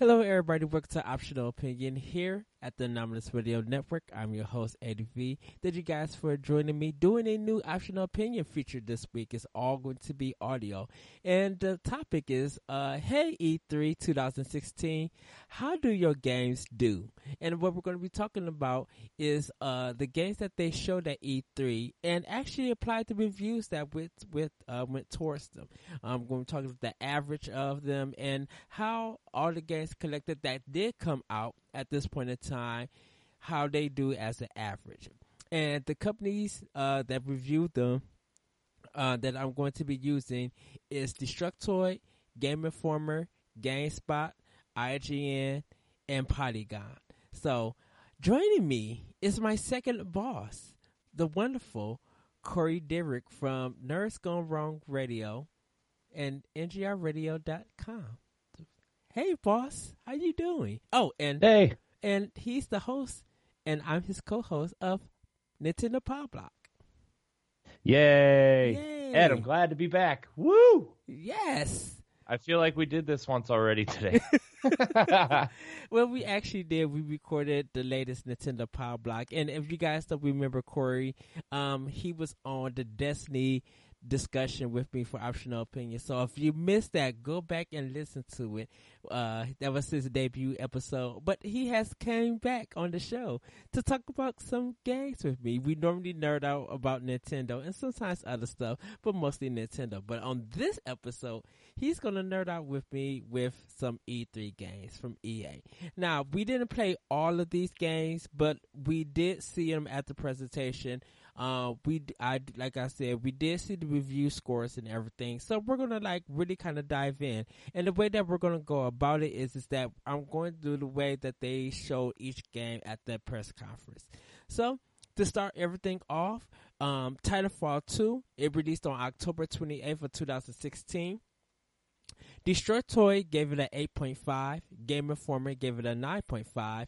Hello, everybody. Welcome to Optional Opinion here at the Anomalous Radio Network. I'm your host, Eddie V. Thank you guys for joining me doing a new Optional Opinion feature this week. It's all going to be audio. And the topic is, uh, Hey E3 2016, how do your games do? And what we're going to be talking about is, uh, the games that they showed at E3 and actually applied the reviews that went, with, uh, went towards them. I'm going to talk about the average of them and how all the games collected that did come out at this point in time, how they do as an average. And the companies uh, that reviewed them uh, that I'm going to be using is Destructoid, Game Informer, GameSpot, IGN, and Polygon. So joining me is my second boss, the wonderful Corey Derrick from Nerds Gone Wrong Radio and NGRradio.com. Hey, boss, how you doing? Oh, and hey, and he's the host, and I'm his co-host of Nintendo Power Block. Yay. Yay! Ed, I'm glad to be back. Woo! Yes. I feel like we did this once already today. well, we actually did. We recorded the latest Nintendo Power Block, and if you guys don't remember Corey, um, he was on the Destiny discussion with me for optional opinion. So if you missed that, go back and listen to it. Uh, that was his debut episode, but he has came back on the show to talk about some games with me. We normally nerd out about Nintendo and sometimes other stuff, but mostly Nintendo. But on this episode, he's gonna nerd out with me with some E3 games from EA. Now, we didn't play all of these games, but we did see them at the presentation. Uh, we, I, like I said, we did see the review scores and everything. So we're gonna like really kind of dive in. And the way that we're gonna go about it is, is that I'm going to do the way that they showed each game at the press conference. So to start everything off, um, Titanfall 2, it released on October 28th of 2016. Destructoid gave it an 8.5. Game Informer gave it a 9.5.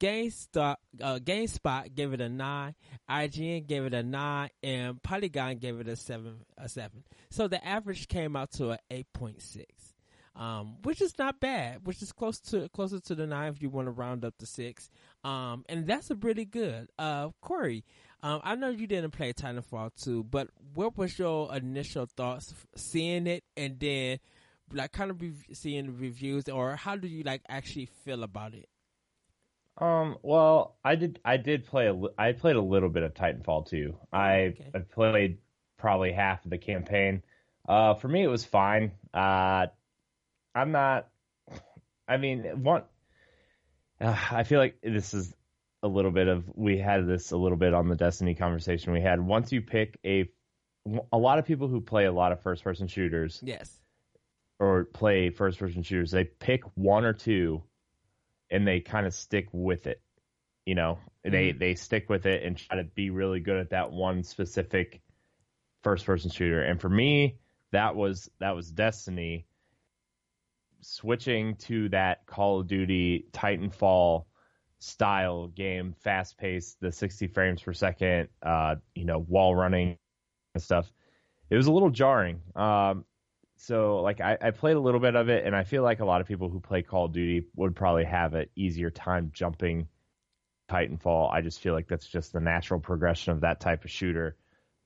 GameStop, uh, GameSpot gave it a nine, IGN gave it a nine, and Polygon gave it a seven. A seven. So the average came out to a eight point six, um, which is not bad. Which is close to closer to the nine if you want to round up to six. Um, and that's a pretty good. Uh, Corey, um, I know you didn't play Titanfall two, but what was your initial thoughts seeing it, and then like kind of re- seeing the reviews, or how do you like actually feel about it? Um. Well, I did. I did play. A, I played a little bit of Titanfall 2. I, Okay. I played probably half of the campaign. Uh, for me, it was fine. Uh, I'm not. I mean, one. Uh, I feel like this is a little bit of. We had this a little bit on the Destiny conversation we had. Once you pick a, a lot of people who play a lot of first-person shooters Yes. or play first-person shooters, they pick one or two and they kind of stick with it. You know, they they stick with it and try to be really good at that one specific first person shooter. And for me, that was that was Destiny. Switching to that Call of Duty Titanfall style game, fast paced, the 60 frames per second, uh, you know, wall running and stuff. It was a little jarring. Um, so like I, I played a little bit of it and I feel like a lot of people who play Call of Duty would probably have an easier time jumping Titanfall. I just feel like that's just the natural progression of that type of shooter.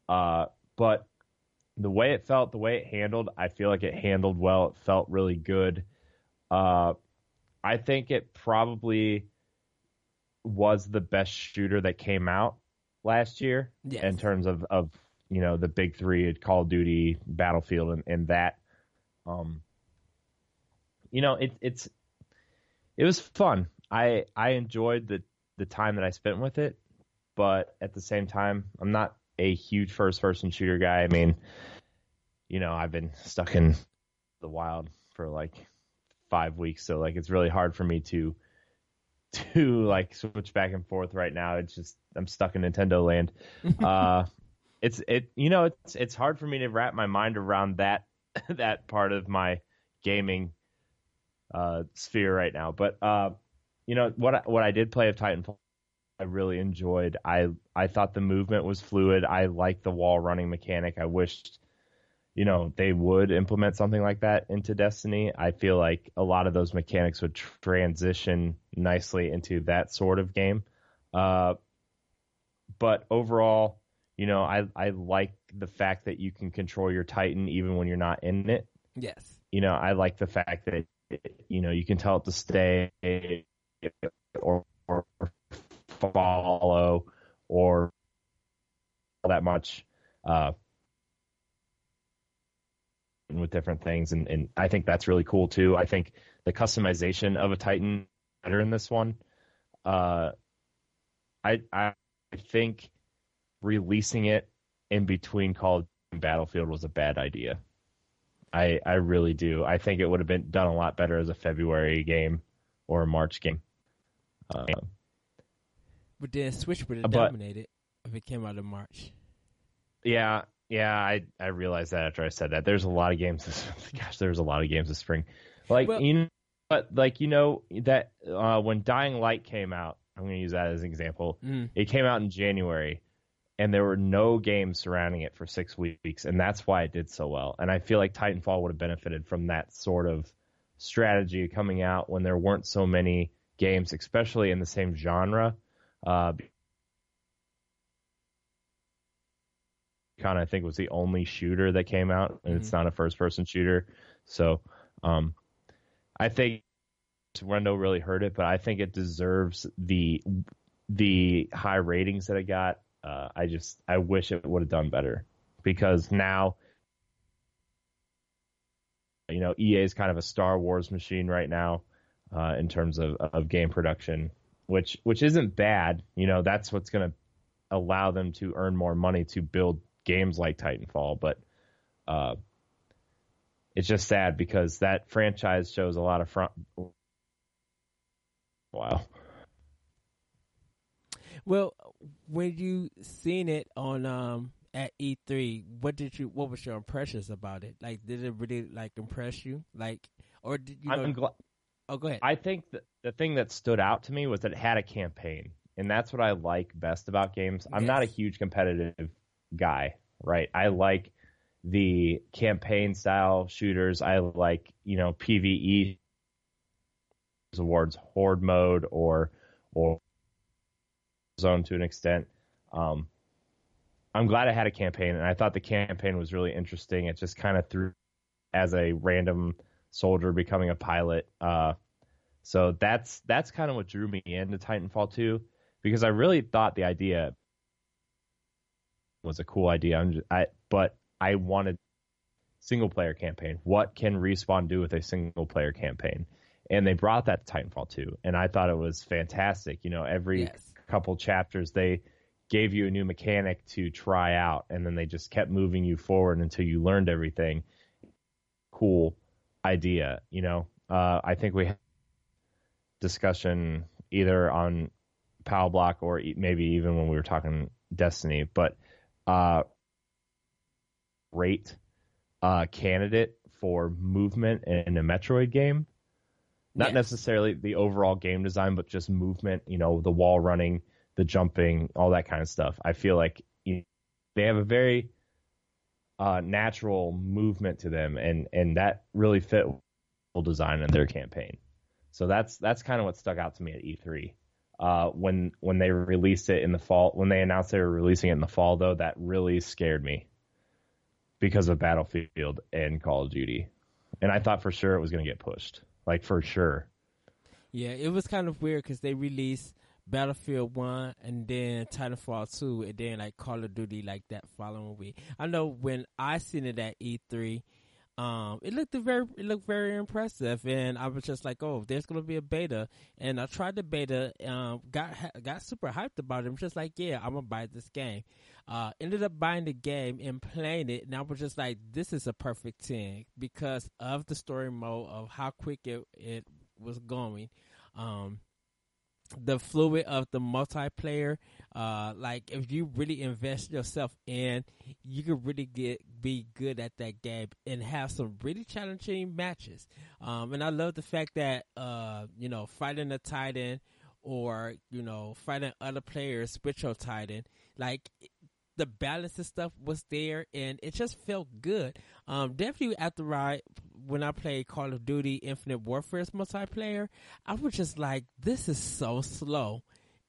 Uh, but the way it felt, the way it handled, I feel like it handled well. It felt really good. Uh, I think it probably was the best shooter that came out last year Yes. in terms of, of you know the big three at Call of Duty, Battlefield, and, and that. Um, you know it, it's it was fun. I I enjoyed the the time that I spent with it, but at the same time, I'm not a huge first person shooter guy. I mean, you know, I've been stuck in the wild for like five weeks, so like it's really hard for me to to like switch back and forth right now. It's just I'm stuck in Nintendo land. uh, it's it you know it's it's hard for me to wrap my mind around that that part of my gaming uh, sphere right now. But uh, you know what I, what I did play of Titanfall, I really enjoyed. I I thought the movement was fluid. I liked the wall running mechanic. I wished you know, they would implement something like that into Destiny, I feel like a lot of those mechanics would transition nicely into that sort of game. Uh, but overall, you know, I I like the fact that you can control your Titan even when you're not in it. Yes. You know, I like the fact that you know you can tell it to stay or, or follow or that much uh, with different things, and, and I think that's really cool too. I think the customization of a Titan better in this one. Uh, I I think releasing it in between Call of Duty Battlefield was a bad idea. I I really do. I think it would have been done a lot better as a February game or a March game. Uh, but then Switch would have dominated if it came out in March. Yeah, yeah, I I realized that after I said that. There's a lot of games this gosh, there's a lot of games this spring. Like well, you know but like you know that uh, when Dying Light came out, I'm going to use that as an example. Mm. It came out in January and there were no games surrounding it for 6 weeks and that's why it did so well. And I feel like Titanfall would have benefited from that sort of strategy coming out when there weren't so many games, especially in the same genre. Uh, Con I think was the only shooter that came out, and mm-hmm. it's not a first person shooter. So um, I think Rendo really hurt it, but I think it deserves the the high ratings that it got. Uh, I just I wish it would have done better because now you know EA is kind of a Star Wars machine right now uh, in terms of of game production, which which isn't bad. You know that's what's going to allow them to earn more money to build games like Titanfall, but uh, it's just sad because that franchise shows a lot of front. Wow. Well, when you seen it on um at E3, what did you? What was your impressions about it? Like, did it really like impress you? Like, or did you? Know, I'm glad. Oh, go ahead. I think the thing that stood out to me was that it had a campaign, and that's what I like best about games. I'm yes. not a huge competitive guy, right? I like the campaign style shooters. I like, you know, PVE awards horde mode or or zone to an extent. Um, I'm glad I had a campaign, and I thought the campaign was really interesting. It just kind of threw as a random soldier becoming a pilot. Uh, so that's that's kind of what drew me into Titanfall 2 because I really thought the idea was a cool idea. Just, I, but I wanted single player campaign. What can Respawn do with a single player campaign? And they brought that to Titanfall 2, and I thought it was fantastic. You know, every yes. Couple chapters they gave you a new mechanic to try out, and then they just kept moving you forward until you learned everything. Cool idea, you know. Uh, I think we had discussion either on Power Block or maybe even when we were talking Destiny, but uh, great uh, candidate for movement in a Metroid game. Not yes. necessarily the overall game design, but just movement. You know, the wall running, the jumping, all that kind of stuff. I feel like you know, they have a very uh, natural movement to them, and and that really fit the design in their campaign. So that's that's kind of what stuck out to me at E3. Uh, when when they released it in the fall, when they announced they were releasing it in the fall, though, that really scared me because of Battlefield and Call of Duty. And I thought for sure it was going to get pushed, like for sure. Yeah, it was kind of weird because they released Battlefield One and then Titanfall Two, and then like Call of Duty like that following week. I know when I seen it at E3, um, it looked very, it looked very impressive, and I was just like, "Oh, there's gonna be a beta." And I tried the beta, um, got got super hyped about it. I'm just like, "Yeah, I'm gonna buy this game." Uh, ended up buying the game and playing it, and I was just like, "This is a perfect ten because of the story mode of how quick it it was going." Um, the fluid of the multiplayer uh like if you really invest yourself in you can really get be good at that game and have some really challenging matches. Um and i love the fact that uh you know fighting a titan or you know fighting other players with your titan like the balance and stuff was there, and it just felt good. Um, definitely after I when I played Call of Duty Infinite Warfare's multiplayer, I was just like, this is so slow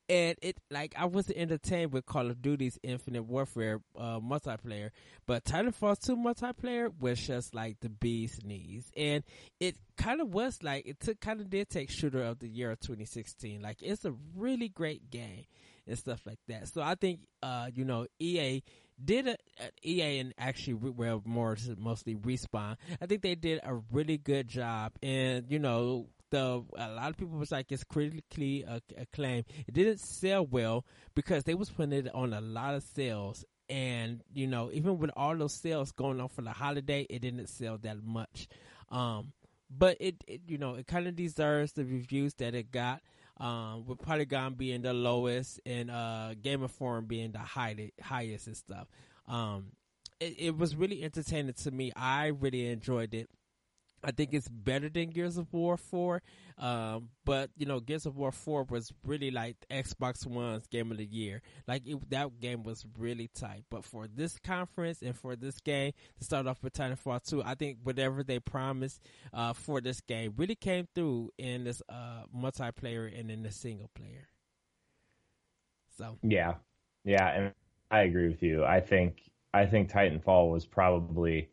and it like I wasn't entertained with Call of Duty's Infinite Warfare uh, multiplayer, but Titanfall 2 multiplayer was just like the bee's knees, and it kind of was like it took kind of did take shooter of the year of 2016. Like it's a really great game and stuff like that. So I think uh, you know EA did a, a EA and actually well more mostly respawn. I think they did a really good job, and you know the a lot of people was like it's critically acclaimed. It didn't sell well because they was putting it on a lot of sales, and you know even with all those sales going on for the holiday, it didn't sell that much. Um, but it, it you know it kind of deserves the reviews that it got. Um, with Polygon being the lowest and uh, Game being the high, highest and stuff. Um, it, it was really entertaining to me. I really enjoyed it. I think it's better than Gears of War 4. Um, but, you know, Gears of War 4 was really like Xbox One's game of the year. Like, it, that game was really tight. But for this conference and for this game to start off with Titanfall 2, I think whatever they promised uh, for this game really came through in this uh, multiplayer and in the single player. So. Yeah. Yeah. And I agree with you. I think, I think Titanfall was probably,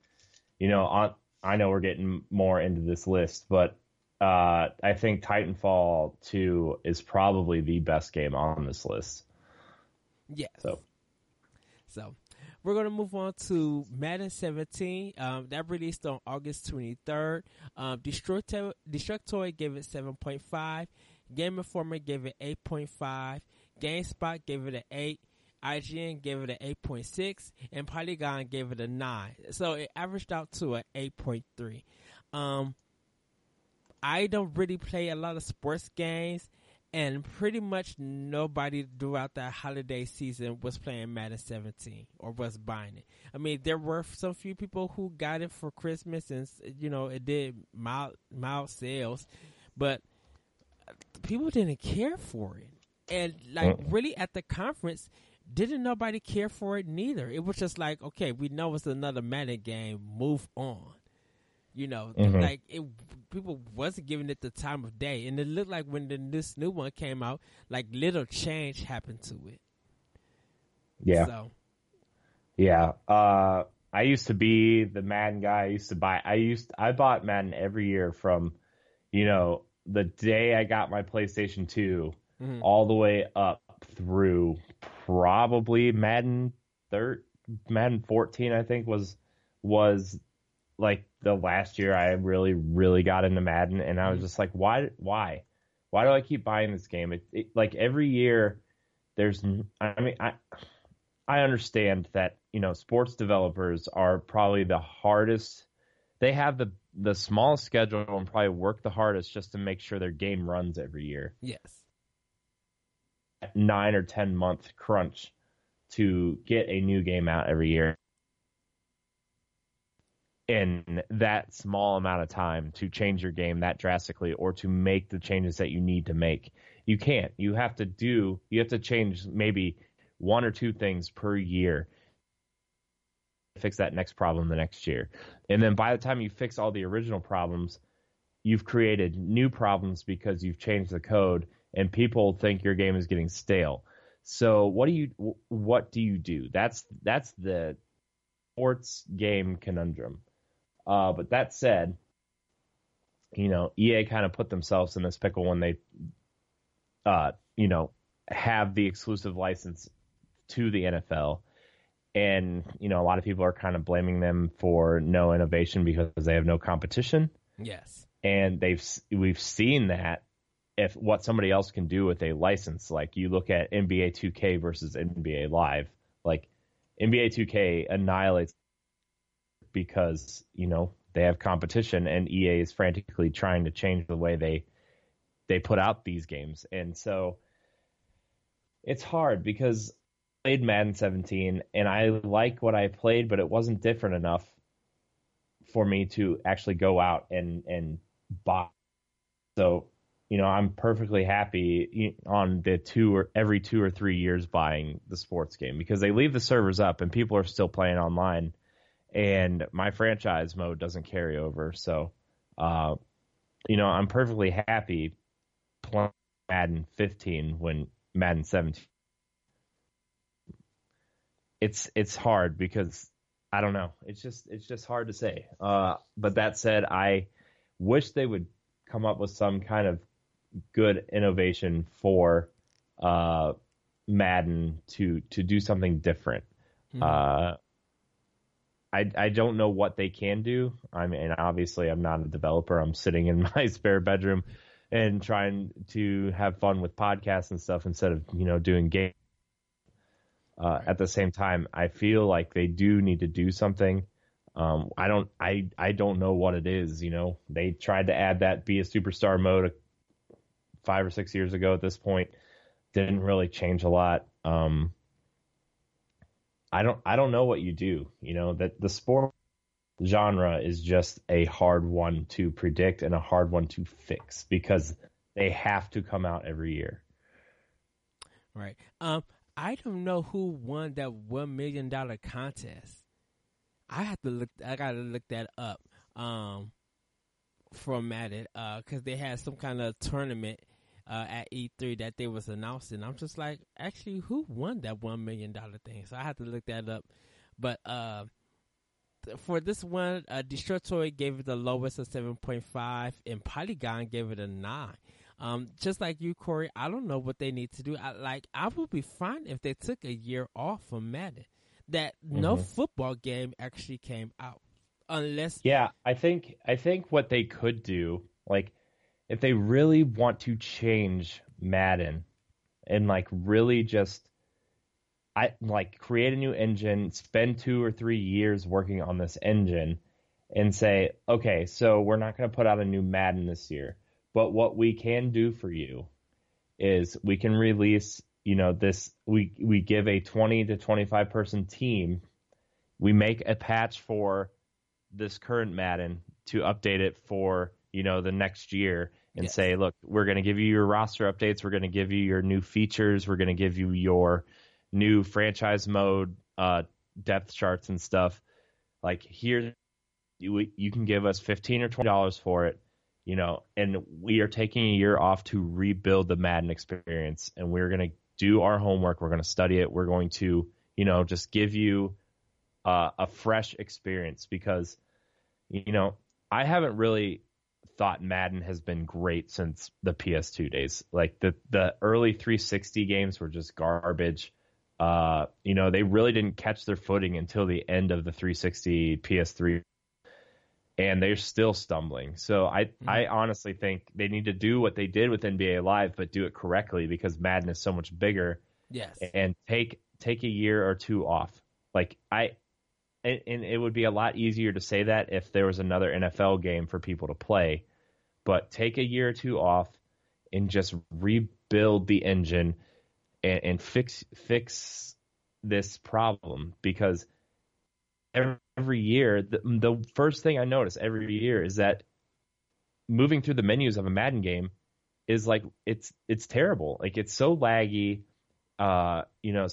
you know, on I know we're getting more into this list, but uh, I think Titanfall 2 is probably the best game on this list. Yes. So, so we're going to move on to Madden 17. Um, that released on August 23rd. Um, Destructoid, Destructoid gave it 7.5. Game Informer gave it 8.5. GameSpot gave it an 8. IGN gave it an 8.6 and Polygon gave it a 9. So it averaged out to an 8.3. Um, I don't really play a lot of sports games and pretty much nobody throughout that holiday season was playing Madden 17 or was buying it. I mean, there were some few people who got it for Christmas and you know, it did mild mild sales, but people didn't care for it. And like really at the conference, didn't nobody care for it neither. It was just like, okay, we know it's another Madden game. Move on. You know, mm-hmm. like it, people wasn't giving it the time of day, and it looked like when the, this new one came out, like little change happened to it. Yeah. So. Yeah. Uh, I used to be the Madden guy. I used to buy. I used. I bought Madden every year from, you know, the day I got my PlayStation 2 mm-hmm. all the way up through probably Madden third, Madden 14, I think was was like the last year I really really got into Madden, and I was mm-hmm. just like, why why why do I keep buying this game? It, it like every year there's I mean I I understand that you know sports developers are probably the hardest. They have the the smallest schedule and probably work the hardest just to make sure their game runs every year. Yes nine or ten month crunch to get a new game out every year in that small amount of time to change your game that drastically or to make the changes that you need to make. You can't. You have to do, you have to change maybe one or two things per year. Fix that next problem the next year. And then by the time you fix all the original problems, you've created new problems because you've changed the code and people think your game is getting stale. So what do you what do you do? That's that's the sports game conundrum. Uh, but that said, you know, EA kind of put themselves in this pickle when they, uh, you know, have the exclusive license to the NFL. And, you know, a lot of people are kind of blaming them for no innovation because they have no competition. Yes. And they've, we've seen that if what somebody else can do with a license. Like you look at NBA 2K versus NBA Live, like NBA 2K annihilates because you know they have competition, and EA is frantically trying to change the way they they put out these games, and so it's hard because I played Madden 17 and I like what I played, but it wasn't different enough for me to actually go out and and buy. So you know, I'm perfectly happy on the two or every two or three years buying the sports game because they leave the servers up and people are still playing online, and my franchise mode doesn't carry over. So, uh, you know, I'm perfectly happy playing Madden 15 when Madden 17. It's it's hard because I don't know. It's just it's just hard to say. Uh, but that said, I wish they would come up with some kind of good innovation for uh, Madden to to do something different. Mm-hmm. Uh, I I don't know what they can do. I mean, obviously, I'm not a developer. I'm sitting in my spare bedroom and trying to have fun with podcasts and stuff instead of you know doing games. Uh, at the same time, I feel like they do need to do something. Um, I don't, I, I don't know what it is. You know, they tried to add that be a superstar mode five or six years ago. At this point, didn't really change a lot. Um, I don't, I don't know what you do. You know that the sport genre is just a hard one to predict and a hard one to fix because they have to come out every year. Right. Um, I don't know who won that one million dollar contest. I have to look. I gotta look that up. Um, formatted uh, because they had some kind of tournament uh, at E3 that they was announcing. I'm just like, actually, who won that one million dollar thing? So I have to look that up. But uh, for this one, uh, Toy gave it the lowest of 7.5, and Polygon gave it a nine. Um, just like you, Corey, I don't know what they need to do. I, like, I would be fine if they took a year off from Madden. That mm-hmm. no football game actually came out, unless. Yeah, I think I think what they could do, like, if they really want to change Madden, and like really just, I like create a new engine, spend two or three years working on this engine, and say, okay, so we're not going to put out a new Madden this year but what we can do for you is we can release, you know, this we we give a 20 to 25 person team. We make a patch for this current Madden to update it for, you know, the next year and yes. say, look, we're going to give you your roster updates, we're going to give you your new features, we're going to give you your new franchise mode uh, depth charts and stuff. Like here you you can give us 15 or 20 dollars for it you know, and we are taking a year off to rebuild the Madden experience, and we're going to do our homework. We're going to study it. We're going to, you know, just give you uh, a fresh experience because, you know, I haven't really thought Madden has been great since the PS2 days. Like the the early 360 games were just garbage. Uh, you know, they really didn't catch their footing until the end of the 360 PS3 and they're still stumbling. So I mm-hmm. I honestly think they need to do what they did with NBA Live, but do it correctly because Madden is so much bigger. Yes, and take take a year or two off. Like I, and, and it would be a lot easier to say that if there was another NFL game for people to play, but take a year or two off and just rebuild the engine and, and fix fix this problem because every year, the, the first thing I notice every year is that moving through the menus of a Madden game is like it's it's terrible. Like it's so laggy. Uh, you know,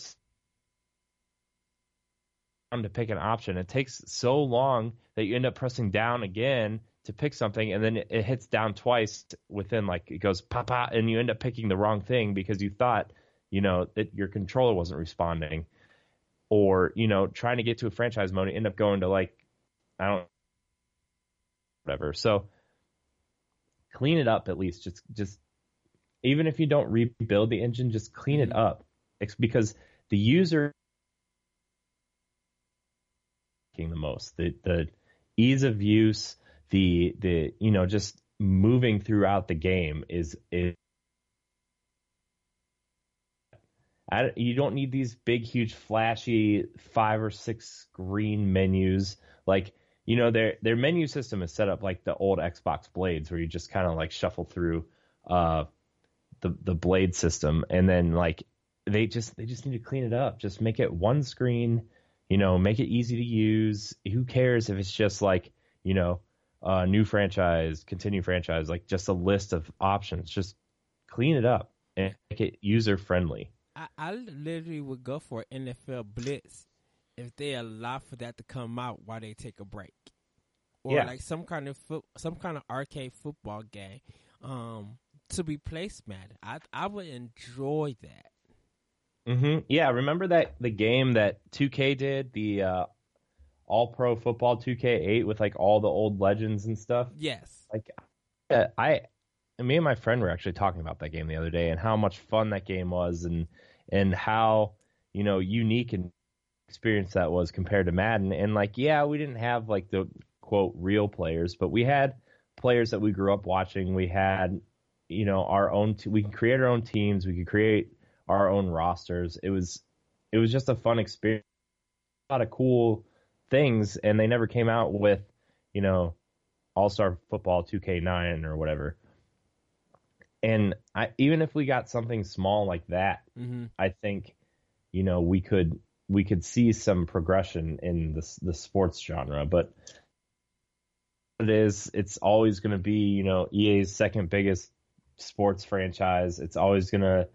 to pick an option. It takes so long that you end up pressing down again to pick something, and then it hits down twice within like it goes pop pop, and you end up picking the wrong thing because you thought you know that your controller wasn't responding or you know trying to get to a franchise mode and end up going to like I don't whatever. So clean it up at least. Just just even if you don't rebuild the engine, just clean it mm-hmm. up. It's because the user the most the the ease of use, the the you know just moving throughout the game is is you don't need these big, huge, flashy five or six screen menus. Like you know, their their menu system is set up like the old Xbox Blades, where you just kind of like shuffle through uh, the the blade system, and then like they just they just need to clean it up. Just make it one screen. You know, make it easy to use. Who cares if it's just like you know uh, new franchise, continue franchise, like just a list of options. Just clean it up and make it user friendly. I, I literally would go for NFL Blitz if they allow for that to come out while they take a break, or Yeah. like some kind of foot, some kind of arcade football game um, to replace Madden. I I would enjoy that. Hmm Yeah, remember that the game that 2K did, the uh, All Pro Football 2K8 with like all the old legends and stuff. Yes. Like, uh, I, me and my friend were actually talking about that game the other day and how much fun that game was and and how you know unique and experience that was compared to Madden. And like, yeah, we didn't have like the quote real players, but we had players that we grew up watching. We had, you know, our own. T- we could create our own teams. We could create our own rosters. It was, it was just a fun experience. A lot of cool things, and they never came out with, you know, All Star Football 2K9 or whatever. And I, even if we got something small like that, Mm-hmm. I think, you know, we could we could see some progression in the the sports genre, but it is it's always going to be you know EA's second biggest sports franchise. It's always going to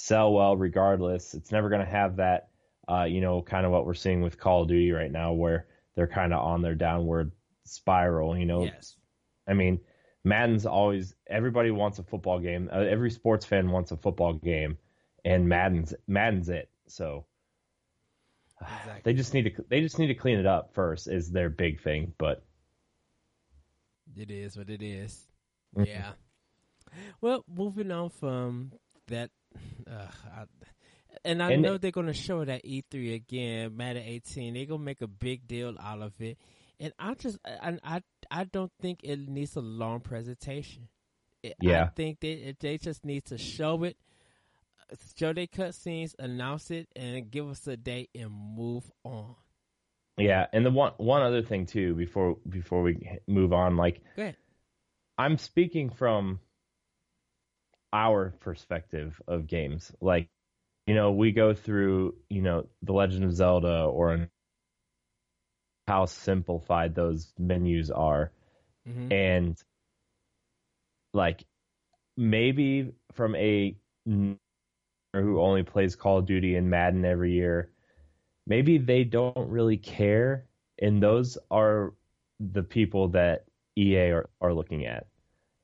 sell well regardless. It's never going to have that uh, you know kind of what we're seeing with Call of Duty right now, where they're kind of on their downward spiral. You know, Yes. I mean, Madden's always everybody wants a football game. Uh, every sports fan wants a football game, and Madden's Madden's it. So Exactly. they just need to they just need to clean it up first. Is their big thing, but It is what it is. Mhm. Yeah. Well, moving on from that, uh, I, and I And- know they're going to show it at E3 again, Madden 18. They're going to make a big deal out of it, and I just, I, I, I don't think it needs a long presentation. It- I think they they just need to show it, show their cutscenes, announce it, and give us a date and move on. yeah. And the one one other thing too before before we move on, like. I'm speaking from our perspective of games. Like, you know, we go through, you know, The Legend of Zelda or how simplified those menus are. hmm And like maybe from a who only plays Call of Duty and Madden every year, maybe they don't really care. And those are the people that EA are, are looking at.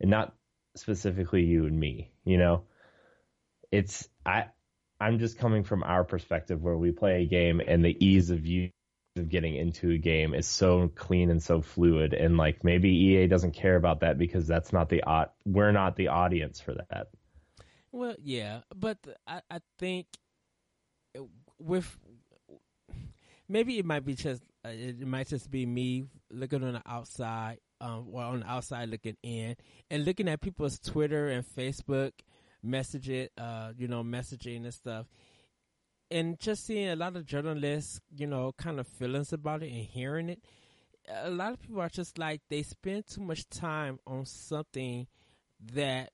And not specifically you and me, you know? It's I I'm just coming from our perspective where we play a game and the ease of use of getting into a game is so clean and so fluid and like maybe EA doesn't care about that because that's not the we're not the audience for that. Well, yeah, but I, I think with maybe it might be just uh, it might just be me looking on the outside, um, on the outside looking in, and looking at people's Twitter and Facebook message it, uh, you know, messaging and stuff, and just seeing a lot of journalists, you know, kind of feelings about it and hearing it. A lot of people are just like they spend too much time on something that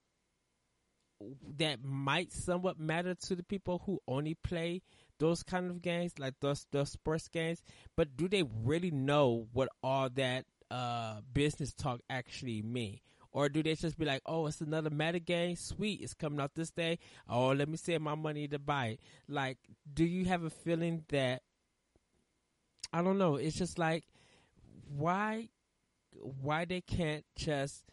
that might somewhat matter to the people who only play those kind of games, like those those sports games. But do they really know what all that uh, business talk actually mean? Or do they just be like, "Oh, it's another meta game. Sweet, it's coming out this day. Oh, let me save my money to buy it." Like, do you have a feeling that I don't know? It's just like why why they can't just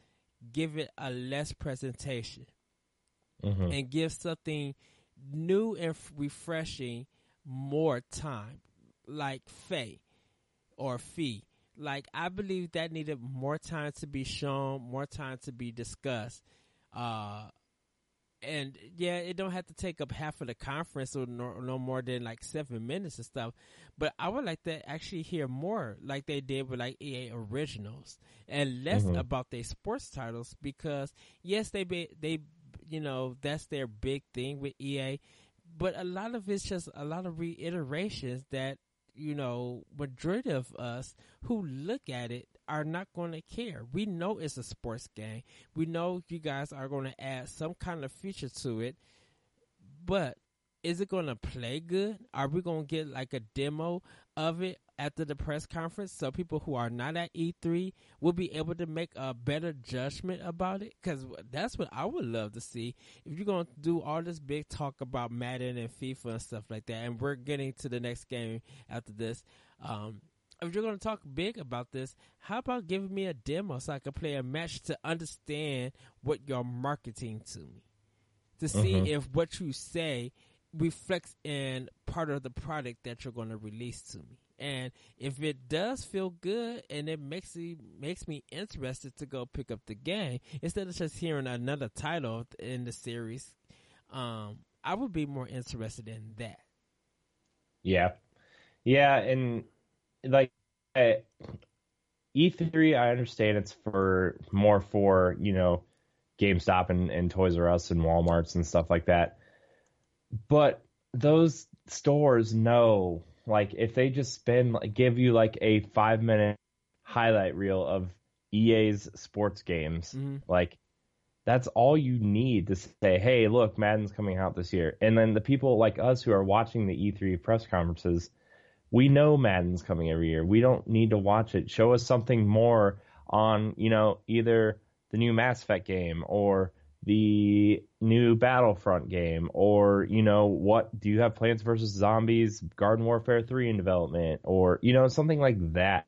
give it a less presentation Mhm. and give something new and refreshing more time, like Faye or Fee. Like I believe that needed more time to be shown, more time to be discussed. Uh, and yeah, it don't have to take up half of the conference or no, no more than like seven minutes and stuff. But I would like to actually hear more, like they did with like EA Originals, and less Mhm. about their sports titles because yes, they be, they you know that's their big thing with EA, but a lot of it's just a lot of reiterations that you know majority of us who look at it are not going to care. We know it's a sports game. We know you guys are going to add some kind of feature to it, but is it going to play good? Are we going to get like a demo of it after the press conference so people who are not at E3 will be able to make a better judgment about it? Because that's what I would love to see. If you're going to do all this big talk about Madden and FIFA and stuff like that, and we're getting to the next game after this, um, if you're going to talk big about this, how about giving me a demo so I can play a match to understand what you're marketing to me? To see mm-hmm. if what you say reflects in part of the product that you're going to release to me. And if it does feel good and it makes me makes me interested to go pick up the game instead of just hearing another title in the series, um, I would be more interested in that. Yeah, yeah, and like E3, I understand it's for more for you know GameStop and, and Toys R Us and WalMarts and stuff like that. But those stores know, like, if they just spend, like, give you like a five minute highlight reel of EA's sports games, mm-hmm. like, that's all you need to say, hey, look, Madden's coming out this year. And then the people like us who are watching the E3 press conferences, we know Madden's coming every year. We don't need to watch it. Show us something more on, you know, either the new Mass Effect game or the new Battlefront game, or you know, what do you have Plants vs Zombies, Garden Warfare Three in development, or you know, something like that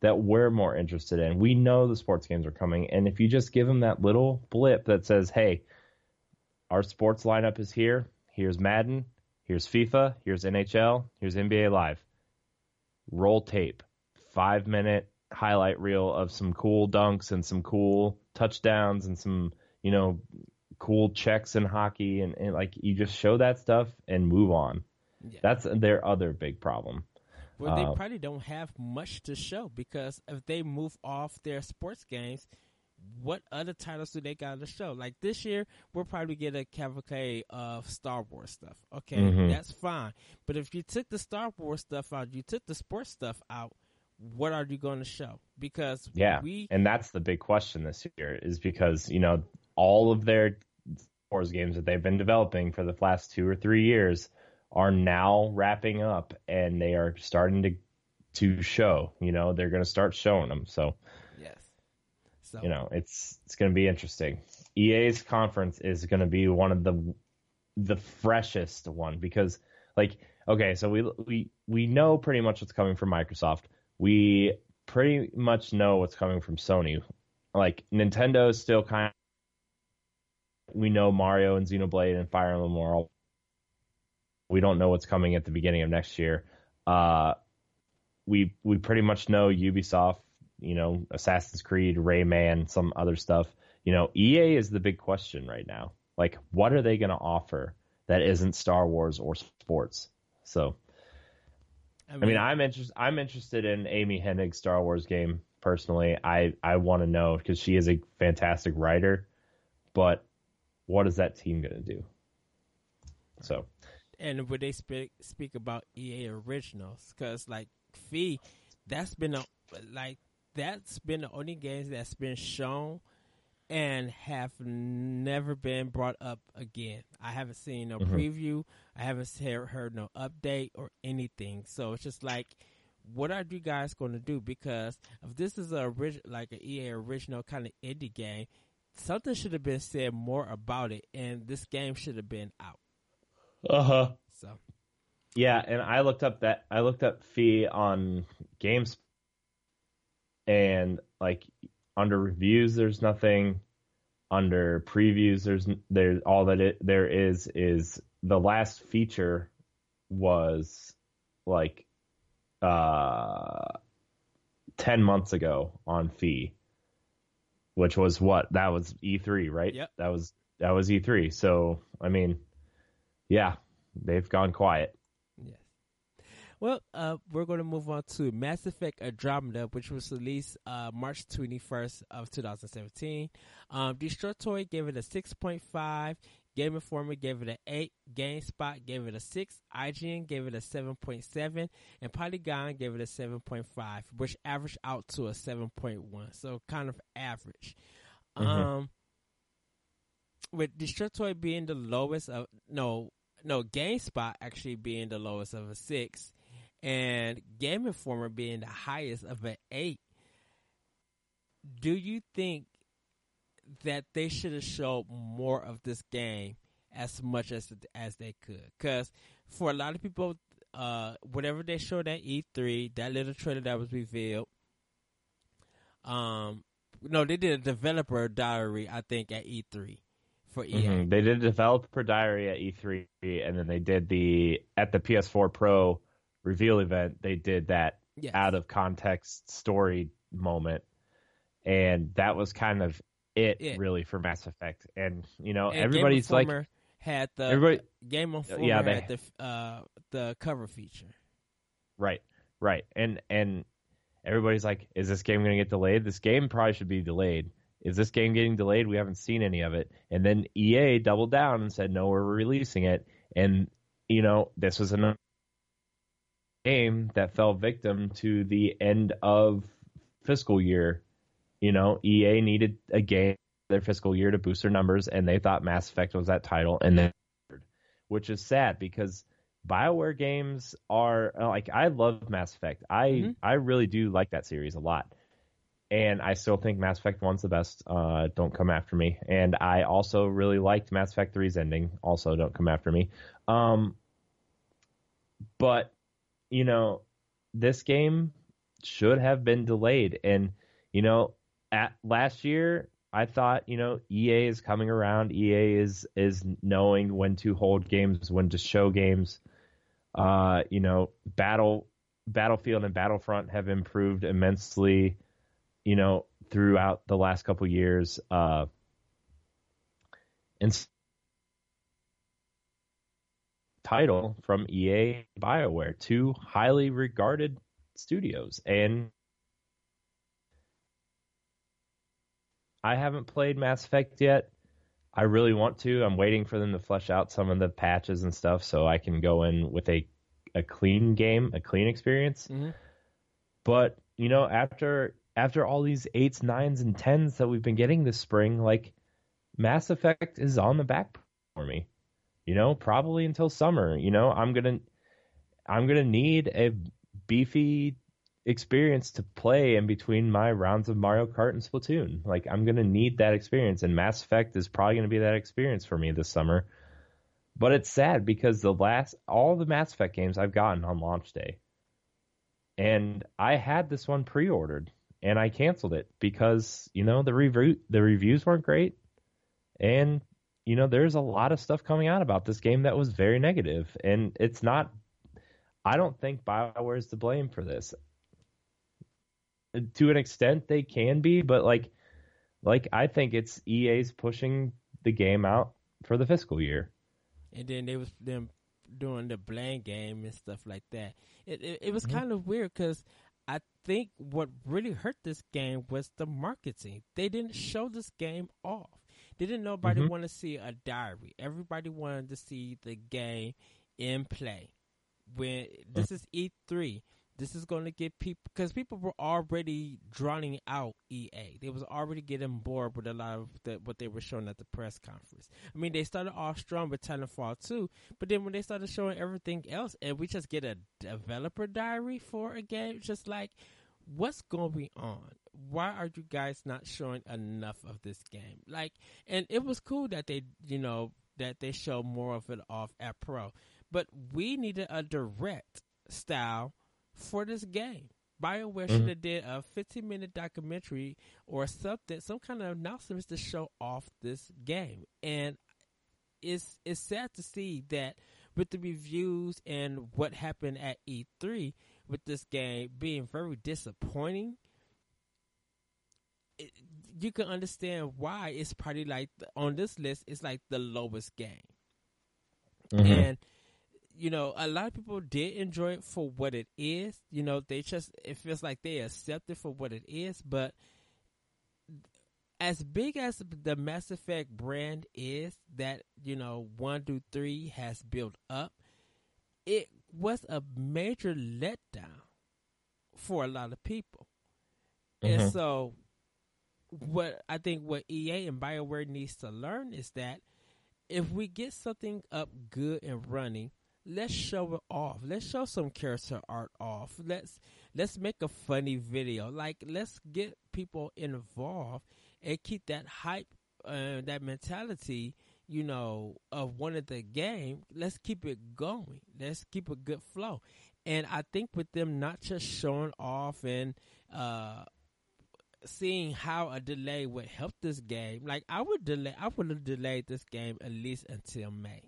that we're more interested in. We know the sports games are coming, and if you just give them that little blip that says, "Hey, our sports lineup is here. Here's Madden. Here's FIFA. Here's NHL. Here's NBA Live." Roll tape, five minute highlight reel of some cool dunks and some cool touchdowns and some you know cool checks in hockey and, and like you just show that stuff and move on. Yeah. That's their other big problem. Well, they uh, probably don't have much to show because if they move off their sports games, what other titles do they got to show? Like this year, we'll probably get a cavalcade of Star Wars stuff. Okay, mm-hmm. that's fine. But if you took the Star Wars stuff out, you took the sports stuff out, what are you going to show? Because yeah, we and that's the big question this year is because you know all of their Wars games that they've been developing for the last two or three years are now wrapping up and they are starting to to show. You know, they're going to start showing them. So yes, so you know it's it's going to be interesting. EA's conference is going to be one of the the freshest one because like okay, so we we we know pretty much what's coming from Microsoft we pretty much know what's coming from Sony. Like Nintendo is still kind of, we know Mario and Xenoblade and Fire Emblem. We don't know what's coming at the beginning of next year. Uh, we we pretty much know Ubisoft, you know, Assassin's Creed, Rayman, some other stuff. You know, EA is the big question right now. Like, what are they going to offer that isn't Star Wars or sports? So I mean, I mean, I'm interested. I'm interested in Amy Hennig's Star Wars game personally. I I want to know because she is a fantastic writer, but what is that team going to do? So, and would they speak speak about EA originals? Because like Fe, that's been a like that's been the only games that's been shown and have never been brought up again. I haven't seen no mm-hmm. preview. I haven't heard, heard no update or anything. So it's just like, what are you guys going to do? Because if this is a orig- like an EA original kind of indie game, something should have been said more about it, and this game should have been out. Uh huh. So. Yeah, and I looked up that I looked up Fe on Games, and like under reviews there's nothing. Under previews there's there all that it there is is the last feature was like uh 10 months ago on Fe which was what? That was E3 right? Yep. that was that was E3 so I mean yeah they've gone quiet well, uh, we're going to move on to Mass Effect Andromeda, which was released uh, March 21st of 2017. Um, Toy gave it a 6.5. Game Informer gave it an 8. GameSpot gave it a 6. IGN gave it a 7.7. And Polygon gave it a 7.5, which averaged out to a 7.1. So kind of average. Mm-hmm. Um, with Destructoid being the lowest of, no, no, GameSpot actually being the lowest of a 6 and Game Informer being the highest of an eight. Do you think that they should have showed more of this game as much as as they could? Because for a lot of people, uh, whatever they showed at E3, that little trailer that was revealed, um, no, they did a developer diary, I think, at E3 for EA. Mm-hmm. They did a developer diary at E3, and then they did the at the PS4 Pro reveal event. They did that yes. out of context story moment, and that was kind of it, it. really for Mass Effect. And you know, and everybody's like had the everybody, Game Informer yeah, they, had the uh, the cover feature. Right, right, and and everybody's like, "Is this game going to get delayed? This game probably should be delayed." Is this game getting delayed? We haven't seen any of it. And then EA doubled down and said, "No, we're releasing it." And you know, this was another game that fell victim to the end of fiscal year. You know, EA needed a game their fiscal year to boost their numbers, and they thought Mass Effect was that title, and then, which is sad because Bioware games are like I love Mass Effect. I mm-hmm. I really do like that series a lot, and I still think Mass Effect One's the best. Uh, don't come after me. And I also really liked Mass Effect 3's ending. Also, don't come after me. Um, but you know, this game should have been delayed. And, you know, at last year, I thought, you know, EA is coming around. EA is is knowing when to hold games, when to show games. Uh, you know, Battle Battlefield and Battlefront have improved immensely, you know, throughout the last couple years. Uh, and title from EA BioWare, two highly regarded studios. And I haven't played Mass Effect yet. I really want to. I'm waiting for them to flesh out some of the patches and stuff so I can go in with a a clean game, a clean experience. Mm-hmm. But, you know, after after all these eights, nines, and tens that we've been getting this spring, like Mass Effect is on the back for me you know, probably until summer. You know, I'm gonna I'm gonna need a beefy experience to play in between my rounds of Mario Kart and Splatoon. Like I'm gonna need that experience, and Mass Effect is probably gonna be that experience for me this summer. But it's sad because the last all the Mass Effect games I've gotten on launch day, and I had this one pre-ordered and I canceled it because you know the review the reviews weren't great, and you know, there's a lot of stuff coming out about this game that was very negative, and it's not. I don't think Bioware is to blame for this. To an extent, they can be, but like, like I think it's EA's pushing the game out for the fiscal year. And then they was them doing the blame game and stuff like that. It it, it was mm-hmm. kind of weird because I think what really hurt this game was the marketing. They didn't show this game off. Didn't nobody mm-hmm. want to see a diary? Everybody wanted to see the game in play. When this is E3, this is going to get people because people were already drowning out EA. They was already getting bored with a lot of the, what they were showing at the press conference. I mean, they started off strong with Titanfall 2, but then when they started showing everything else, and we just get a developer diary for a game, just like what's going on? Why are you guys not showing enough of this game? Like, and it was cool that they, you know, that they show more of it off at Pro, but we needed a direct style for this game. BioWare mm-hmm. should have did a 15 minute documentary or something, some kind of announcements to show off this game. And it's it's sad to see that with the reviews and what happened at E3, with this game being very disappointing, it, you can understand why it's probably like on this list. It's like the lowest game, mm-hmm. and you know a lot of people did enjoy it for what it is. You know, they just it feels like they accept it for what it is, but as big as the Mass Effect brand is that you know one through three has built up, it was a major letdown for a lot of people. Mm-hmm. And so what I think what EA and BioWare needs to learn is that if we get something up good and running, let's show it off. Let's show some character art off. Let's let's make a funny video. Like let's get people involved and keep that hype, uh, that mentality, you know, of one of the game. Let's keep it going. Let's keep a good flow. And I think with them not just showing off and uh, seeing how a delay would help this game, like I would delay, I would have delayed this game at least until May.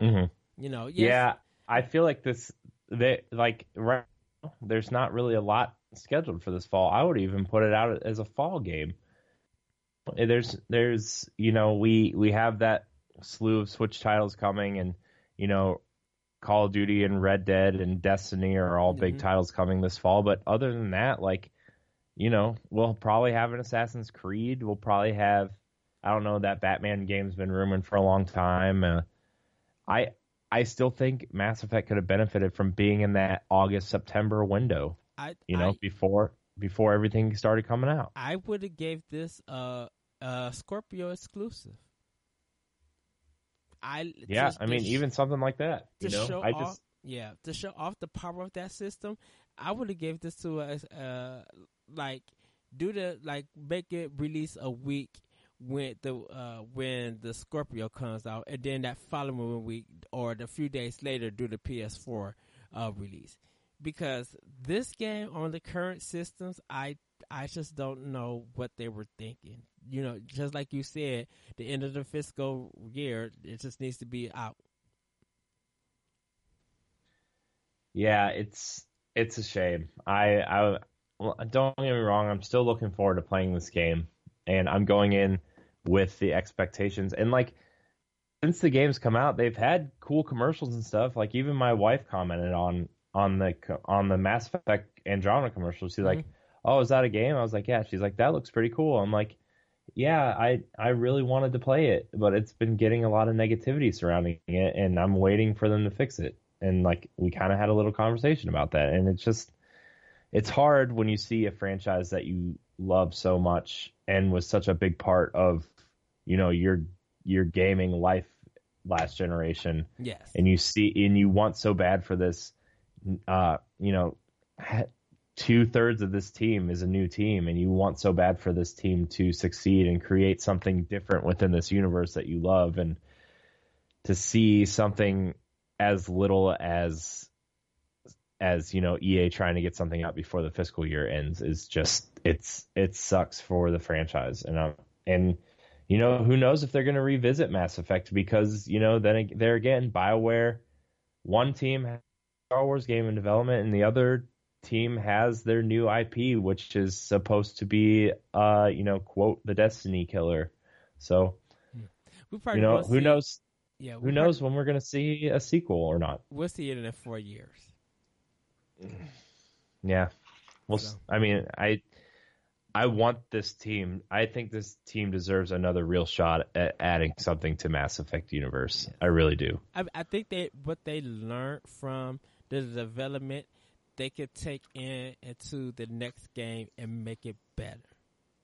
Mm-hmm. You know, yes, yeah, I feel like this. They like right. Now, there's not really a lot scheduled for this fall. I would even put it out as a fall game. There's, there's, you know, we we have that slew of Switch titles coming, and you know, Call of Duty and Red Dead and Destiny are all big Mm-hmm. titles coming this fall. But other than that, like, you know, we'll probably have an Assassin's Creed. We'll probably have, I don't know, that Batman game's been rumored for a long time. Uh, I I still think Mass Effect could have benefited from being in that August September window. I, You know, I, before before everything started coming out. I would have gave this a a Scorpio exclusive. I Yeah, just I mean, to even something like that. to You know, show I off, just yeah, to show off the power of that system, I would have gave this to us, uh, like do the like make it release a week when the uh when the Scorpio comes out, and then that following week or the few days later do the PS4 uh release. Because this game on the current systems, I I just don't know what they were thinking. You know, just like you said, the end of the fiscal year, it just needs to be out. Yeah, it's it's a shame. I I well, don't get me wrong. I'm still looking forward to playing this game, and I'm going in with the expectations. And like since the game's come out, they've had cool commercials and stuff. Like even my wife commented on on the on the Mass Effect Andromeda commercial. She's like, mm-hmm. "Oh, is that a game?" I was like, "Yeah." She's like, "That looks pretty cool." I'm like, "Yeah, I I really wanted to play it, but it's been getting a lot of negativity surrounding it, and I'm waiting for them to fix it." And like we kind of had a little conversation about that, and it's just it's hard when you see a franchise that you love so much and was such a big part of you know your your gaming life last generation Yes. and you see and you want so bad for this uh you know two thirds of this team is a new team and you want so bad for this team to succeed and create something different within this universe that you love. And to see something as little as as you know EA trying to get something out before the fiscal year ends is just it's it sucks for the franchise. And um, and you know who knows if they're going to revisit Mass Effect because you know then there again BioWare one team Star Wars game in development and the other team has their new IP which is supposed to be uh you know quote the Destiny killer so We probably you know who see- knows Yeah, who knows when we're going to see a sequel or not We'll see it in four years. Yeah. Well, So. I mean, I I want this team. I think this team deserves another real shot at adding something to Mass Effect universe. I really do. I, I think that what they learned from the development, they could take in into the next game and make it better.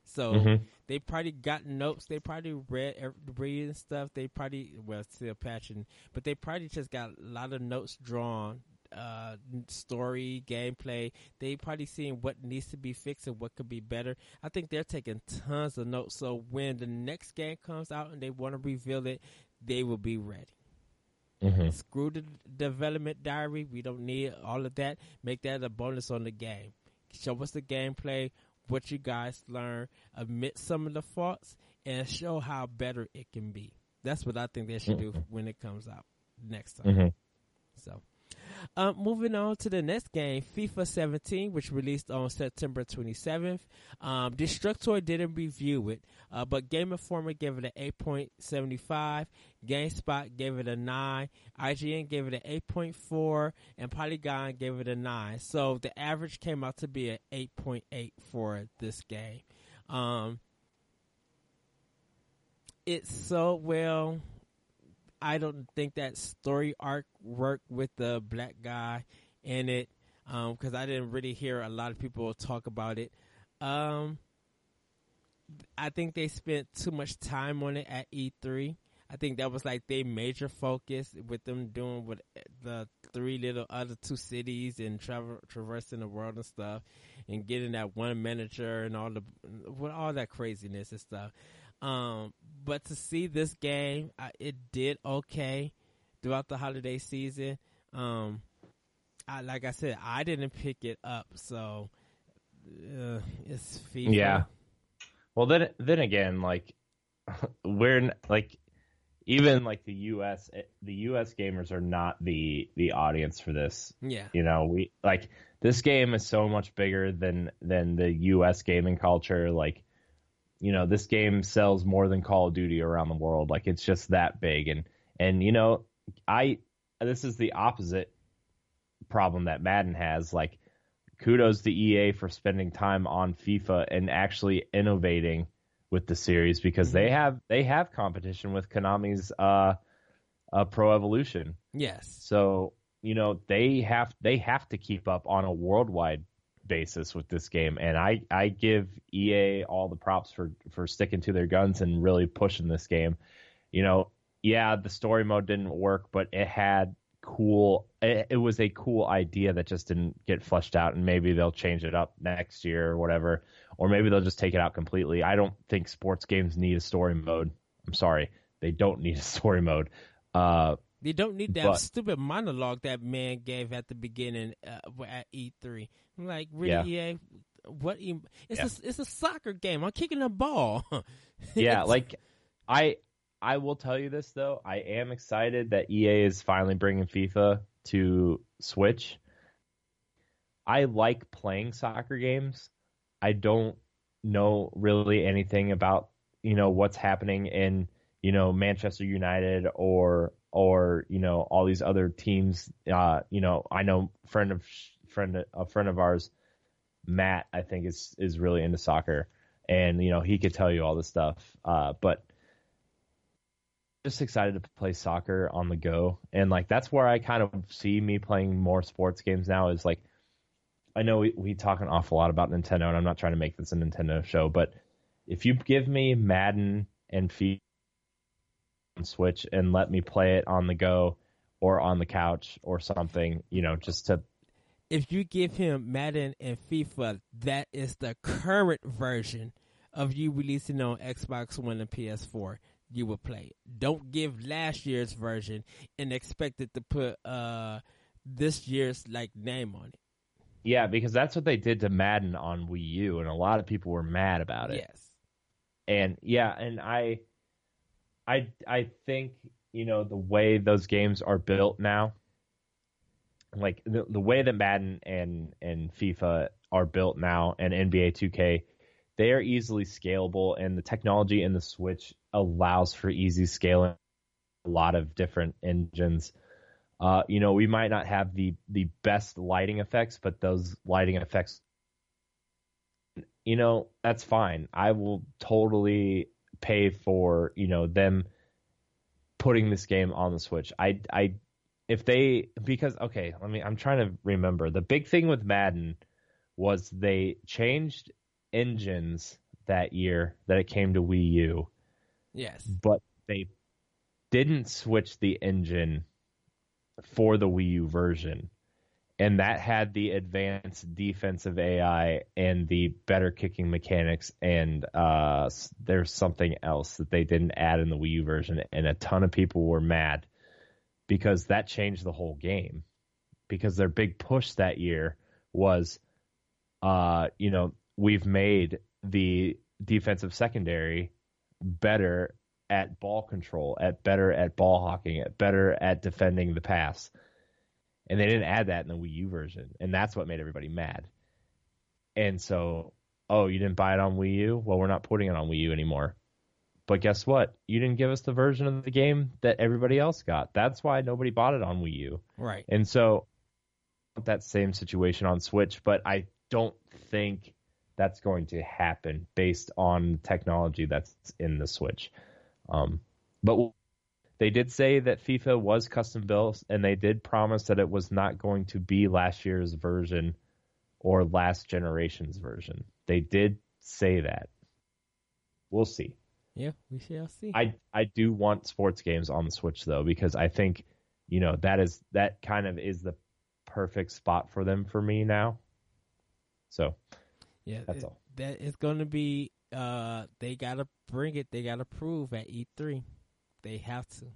So Mhm. they probably got notes. They probably read ev- reading stuff. They probably well still patching, but they probably just got a lot of notes drawn. Uh, story, gameplay. They probably seeing what needs to be fixed and what could be better. I think they're taking tons of notes. So when the next game comes out and they want to reveal it, they will be ready. Hmm Screw the development diary. We don't need all of that. Make that a bonus on the game. Show us the gameplay, what you guys learn, admit some of the faults, and show how better it can be. That's what I think they should do when it comes out next time. hmm So, um, moving on to the next game, FIFA 17, which released on September 27th. Um, Destructoid didn't review it, uh, but Game Informer gave it an 8.75. GameSpot gave it a 9. IGN gave it an 8.4. And Polygon gave it a 9. So the average came out to be an 8.8 for this game. Um, it's so well I don't think that story arc worked with the black guy in it because I didn't really hear a lot of people talk about it. Um, I think they spent too much time on it at E3. I think that was like their major focus with them doing with the three little other two cities and travel, traversing the world and stuff, and getting that one manager and all the with all that craziness and stuff. Um, but to see this game, I, it did okay throughout the holiday season. Um, I like I said, I didn't pick it up, so uh, it's. Yeah. Well, then then again, like we're like even like the U.S. Eh, the U.S. gamers are not the the audience for this. Yeah, you know, we like this game is so much bigger than than the U.S. gaming culture. Like, you know, this game sells more than Call of Duty around the world. Like, it's just that big. And and you know, I this is the opposite problem that Madden has. Like, kudos to EA for spending time on FIFA and actually innovating with the series because they mm-hmm. have they have competition with Konami's uh, uh, Pro Evolution. Yes. So you know they have they have to keep up on a worldwide basis with this game, and I I give EA all the props for for sticking to their guns and really pushing this game. You know, yeah, the story mode didn't work, but it had cool it, it, was a cool idea that just didn't get fleshed out and maybe they'll change it up next year or whatever or maybe they'll just take it out completely. I don't think sports games need a story mode. I'm sorry. They don't need a story mode. Uh, they don't need that but, stupid monologue that man gave at the beginning uh, at E3. I'm like, really? Yeah. What? It's yeah. a it's a soccer game. I'm kicking a ball. yeah, like I I will tell you this though, I am excited that EA is finally bringing FIFA to Switch. I like playing soccer games. I don't know really anything about you know what's happening in you know Manchester United or or you know all these other teams. Uh, you know, I know friend of friend a friend of ours, Matt, I think is is really into soccer, and you know he could tell you all this stuff. Uh, but just excited to play soccer on the go and like that's where i kind of see me playing more sports games now is like i know we, we talk an awful lot about nintendo and i'm not trying to make this a nintendo show but if you give me madden and FIFA switch and let me play it on the go or on the couch or something you know just to if you give him madden and fifa that is the current version of you releasing on xbox one and ps4 you will play. Don't give last year's version and expect it to put uh this year's like name on it. Yeah, because that's what they did to Madden on Wii U, and a lot of people were mad about it. Yes. And yeah, and I, I, I think you know the way those games are built now, like the the way that Madden and and FIFA are built now, and NBA 2K, they are easily scalable, and the technology in the Switch allows for easy scaling a lot of different engines. Uh, you know, we might not have the the best lighting effects, but those lighting effects, you know, that's fine. I will totally pay for you know them putting this game on the Switch. I I if they because okay, let me. I'm trying to remember the big thing with Madden was they changed engines that year that it came to Wii U Yes. But they didn't switch the engine for the Wii U version. And that had the advanced defensive AI and the better kicking mechanics. And uh, there's something else that they didn't add in the Wii U version. And a ton of people were mad because that changed the whole game. Because their big push that year was, uh, you know, we've made the defensive secondary better at ball control, at better at ball hawking, at better at defending the pass. And they didn't add that in the Wii U version, and that's what made everybody mad. And so, oh, you didn't buy it on Wii U? Well, we're not putting it on Wii U anymore. But guess what? You didn't give us the version of the game that everybody else got. That's why nobody bought it on Wii U. Right. And so that same situation on Switch, but I don't think that's going to happen based on technology that's in the Switch. Um, but they did say that FIFA was custom built, and they did promise that it was not going to be last year's version or last generation's version. They did say that. We'll see. Yeah, we shall see. I I do want sports games on the Switch though because I think you know that is that kind of is the perfect spot for them for me now. So yeah, that's it, all. That is going to be. Uh, they gotta bring it. They gotta prove at E3. They have to.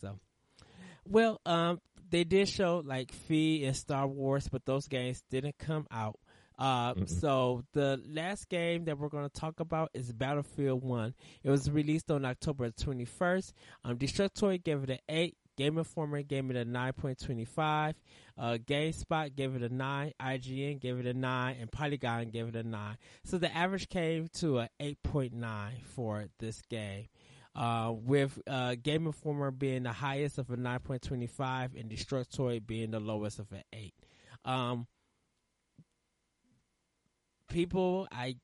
So, well, um, they did show like Fe and Star Wars, but those games didn't come out. Uh, so the last game that we're going to talk about is Battlefield One. It was released on October twenty first. Um, Destructoid gave it an eight. Game Informer gave it a 9.25. Uh, GameSpot gave it a 9. IGN gave it a 9. And Polygon gave it a 9. So the average came to a 8.9 for this game. Uh, with uh, Game Informer being the highest of a 9.25 and Destructoid being the lowest of an 8. Um, people, I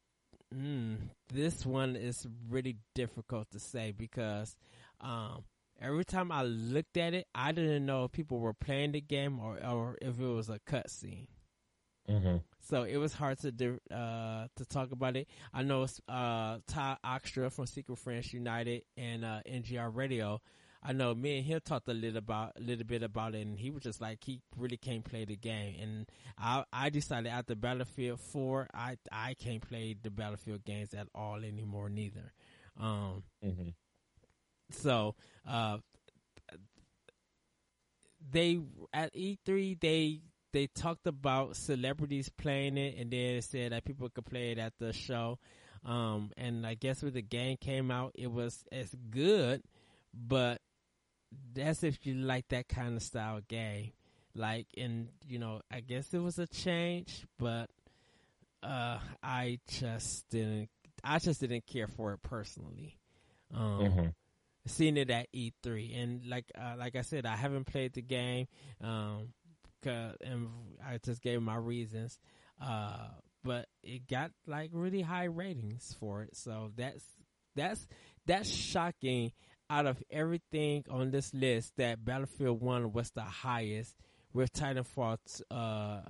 mm, this one is really difficult to say because um, every time I looked at it, I didn't know if people were playing the game or or if it was a cutscene. Mm-hmm. So it was hard to uh, to talk about it. I know uh, Ty Oxtra from Secret Friends United and uh, NGR Radio. I know me and him talked a little about a little bit about it, and he was just like he really can't play the game. And I I decided after Battlefield Four, I I can't play the Battlefield games at all anymore neither. Um, mm-hmm. So uh, they at E3 they they talked about celebrities playing it, and then it said that people could play it at the show. Um, and I guess when the game came out, it was as good, but that's if you like that kind of style game. Like, and you know, I guess it was a change, but uh, I just didn't. I just didn't care for it personally. Um, mm-hmm. Seeing it at E3, and like uh, like I said, I haven't played the game. Um, and I just gave my reasons. Uh, but it got like really high ratings for it, so that's that's that's shocking. Out of everything on this list, that Battlefield One was the highest, with Titanfall, uh,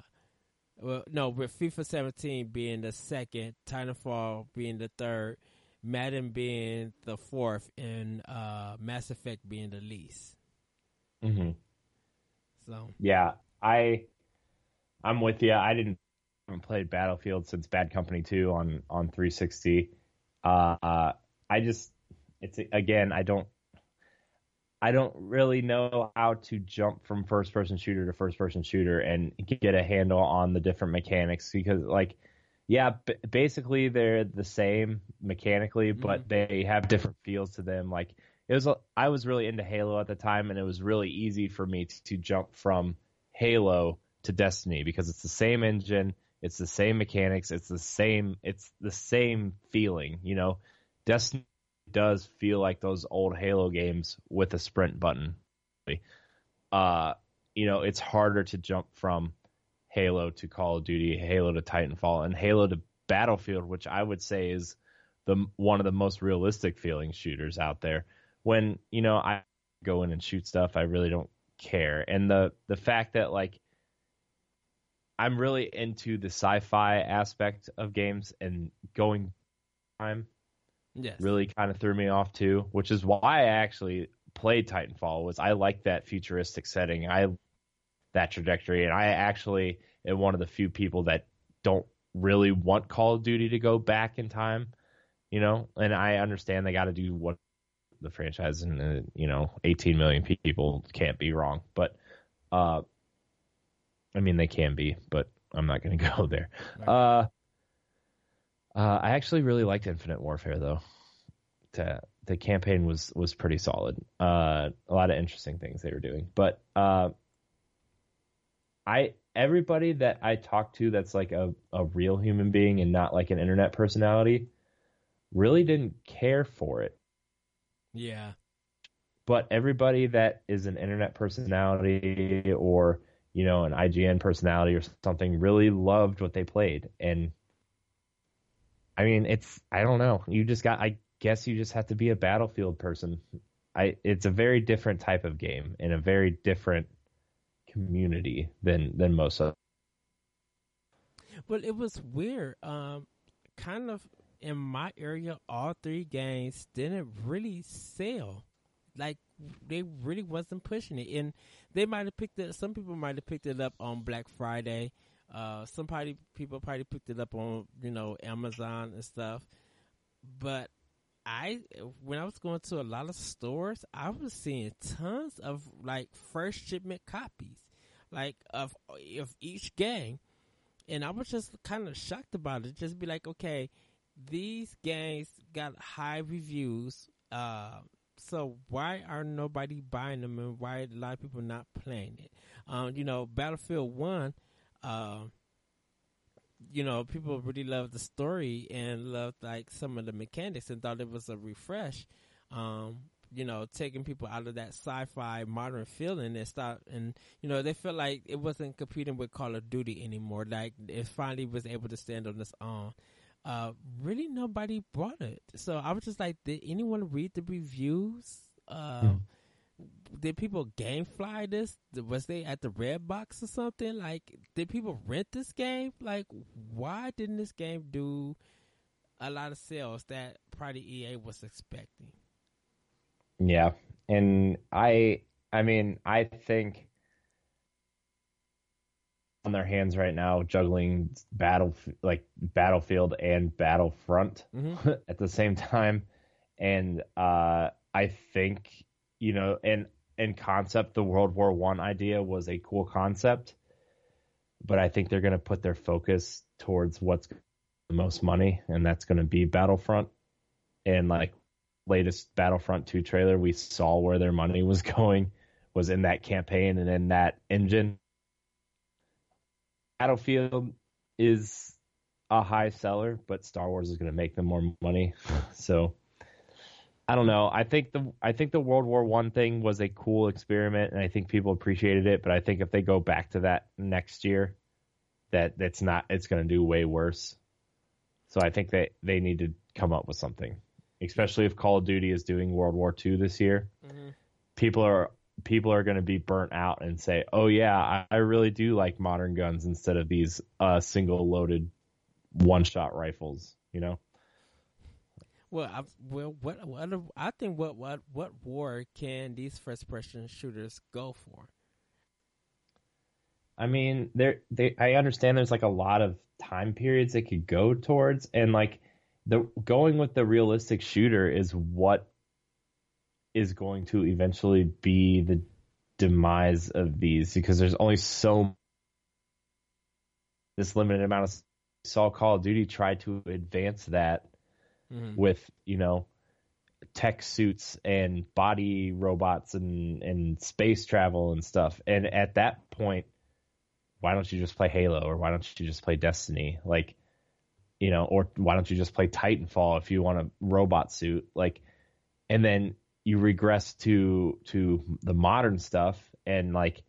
well, no, with FIFA 17 being the second, Titanfall being the third, Madden being the fourth, and uh, Mass Effect being the least. Mm-hmm. So yeah, I I'm with you. I didn't haven't played Battlefield since Bad Company 2 on on 360. Uh, uh, I just it's again I don't I don't really know how to jump from first person shooter to first person shooter and get a handle on the different mechanics because like yeah b- basically they're the same mechanically but mm-hmm. they have different feels to them like it was I was really into Halo at the time and it was really easy for me to, to jump from Halo to Destiny because it's the same engine, it's the same mechanics, it's the same it's the same feeling, you know. Destiny does feel like those old Halo games with a sprint button. Uh, you know, it's harder to jump from Halo to Call of Duty, Halo to Titanfall, and Halo to Battlefield, which I would say is the one of the most realistic feeling shooters out there. When you know I go in and shoot stuff, I really don't care. And the the fact that like I'm really into the sci-fi aspect of games and going time yes. really kind of threw me off too, which is why I actually played Titanfall was I like that futuristic setting. I that trajectory and I actually am one of the few people that don't really want Call of Duty to go back in time, you know, and I understand they got to do what the franchise and uh, you know 18 million people can't be wrong but uh i mean they can be but i'm not going to go there. Right. uh uh i actually really liked infinite warfare though. To, the campaign was was pretty solid. Uh a lot of interesting things they were doing but uh i everybody that i talked to that's like a, a real human being and not like an internet personality really didn't care for it yeah. But everybody that is an internet personality or, you know, an IGN personality or something really loved what they played. And I mean, it's, I don't know. You just got, I guess you just have to be a Battlefield person. I, it's a very different type of game in a very different community than, than most of. Well, it was weird. Um, kind of in my area, all three games didn't really sell. Like they really wasn't pushing it, and they might have picked it. Some people might have picked it up on Black Friday. Uh, some probably people probably picked it up on you know Amazon and stuff. But I when I was going to a lot of stores, I was seeing tons of like first shipment copies, like of of each game, and I was just kind of shocked about it. Just be like, okay, these games got high reviews. Uh, so why are nobody buying them and why are a lot of people not playing it? Um, you know, Battlefield One, uh, you know, people really loved the story and loved like some of the mechanics and thought it was a refresh. Um, you know, taking people out of that sci-fi modern feeling and start and you know they felt like it wasn't competing with Call of Duty anymore. Like it finally was able to stand on its own uh, really nobody bought it. So I was just like, did anyone read the reviews? Uh, mm. Did people GameFly this? Was they at the Red Box or something? Like, did people rent this game? Like, why didn't this game do a lot of sales that probably EA was expecting? Yeah, and I, I mean, I think on their hands right now juggling battle like battlefield and battlefront mm-hmm. at the same time. And uh, i think you know in in concept the world war one idea was a cool concept but i think they're going to put their focus towards what's the most money and that's going to be battlefront. And like latest battlefront 2 trailer we saw where their money was going was in that campaign and in that engine Battlefield is a high seller, but Star Wars is going to make them more money. so I don't know. I think the I think the World War One thing was a cool experiment, and I think people appreciated it. But I think if they go back to that next year, that that's not it's going to do way worse. So I think that they need to come up with something, especially if Call of Duty is doing World War Two this year. Mm-hmm. People are people are going to be burnt out and say, "Oh yeah, I, I, really do like modern guns instead of these uh, single loaded one shot rifles." You know. Well, I, well, what, what I think what what what war can these first person shooters go for? I mean, there they I understand there's like a lot of time periods they could go towards, and like the going with the realistic shooter is what is going to eventually be the demise of these because there's only so this limited amount of saw Call of Duty try to advance that mm-hmm. with you know tech suits and body robots and and space travel and stuff. And at that point why don't you just play Halo or why don't you just play Destiny? Like you know or why don't you just play Titanfall if you want a robot suit? Like and then you regress to to the modern stuff and like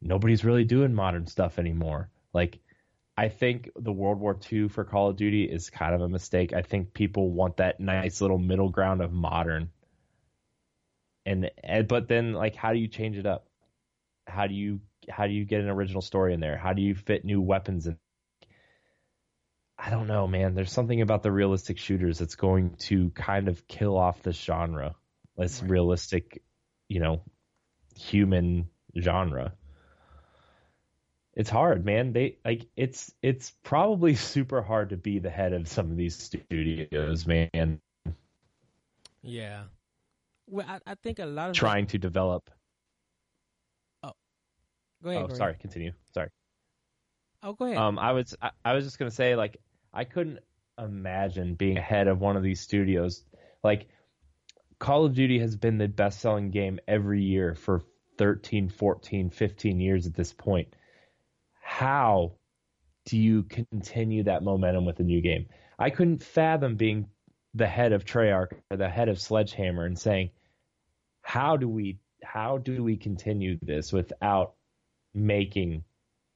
nobody's really doing modern stuff anymore. Like I think the World War II for Call of Duty is kind of a mistake. I think people want that nice little middle ground of modern. And, but then like how do you change it up? How do you how do you get an original story in there? How do you fit new weapons in? I don't know, man. There's something about the realistic shooters that's going to kind of kill off this genre this right. realistic, you know, human genre. It's hard, man. They like it's it's probably super hard to be the head of some of these studios, man. Yeah. Well, I, I think a lot of trying that... to develop. Oh, go ahead. Oh, go sorry. Ahead. Continue. Sorry. Oh, go ahead. Um, I was I, I was just gonna say like I couldn't imagine being head of one of these studios. Like Call of Duty has been the best selling game every year for 13, 14, 15 years at this point. How do you continue that momentum with a new game? I couldn't fathom being the head of Treyarch or the head of Sledgehammer and saying, how do we how do we continue this without making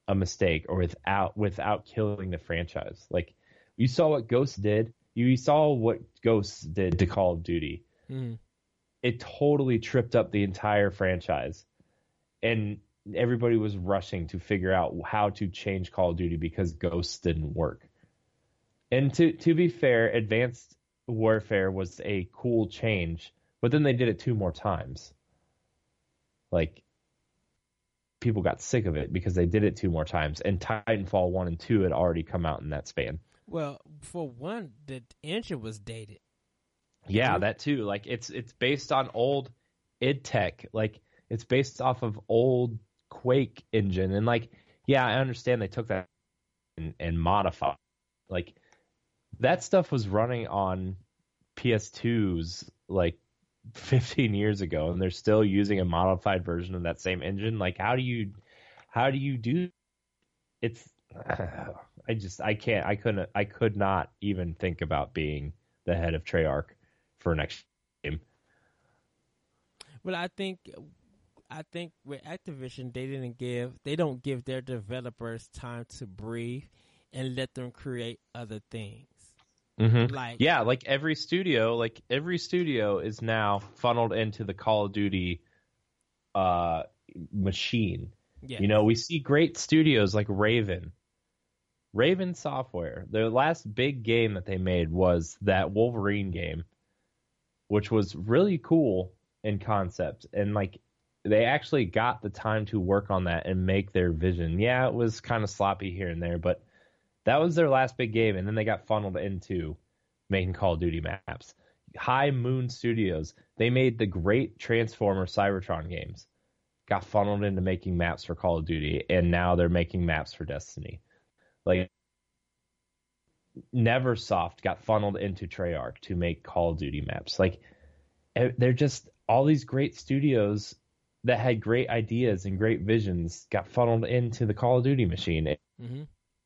a mistake or without without killing the franchise? Like you saw what Ghost did. You saw what Ghost did to Call of Duty. Mm. It totally tripped up the entire franchise. And everybody was rushing to figure out how to change Call of Duty because Ghosts didn't work. And to to be fair, Advanced Warfare was a cool change, but then they did it two more times. Like people got sick of it because they did it two more times, and Titanfall one and two had already come out in that span. Well, for one, the engine was dated. Yeah, mm-hmm. that too. Like it's it's based on old id Tech. Like it's based off of old Quake engine, and like yeah, I understand they took that and, and modified. Like that stuff was running on PS2s like 15 years ago, and they're still using a modified version of that same engine. Like how do you how do you do? It's I just I can't I couldn't I could not even think about being the head of Treyarch for next game. Well, I think I think with Activision, they didn't give they don't give their developers time to breathe and let them create other things. Mm-hmm. Like yeah, like every studio, like every studio is now funneled into the Call of Duty uh, machine. Yes. You know, we see great studios like Raven, Raven Software. Their last big game that they made was that Wolverine game, which was really cool in concept and like they actually got the time to work on that and make their vision. Yeah, it was kind of sloppy here and there, but that was their last big game, and then they got funneled into making Call of Duty maps. High Moon Studios, they made the great Transformer Cybertron games, got funneled into making maps for Call of Duty, and now they're making maps for Destiny. Like Neversoft got funneled into Treyarch to make Call of Duty maps. Like they're just all these great studios that had great ideas and great visions got funneled into the Call of Duty machine. Mm-hmm.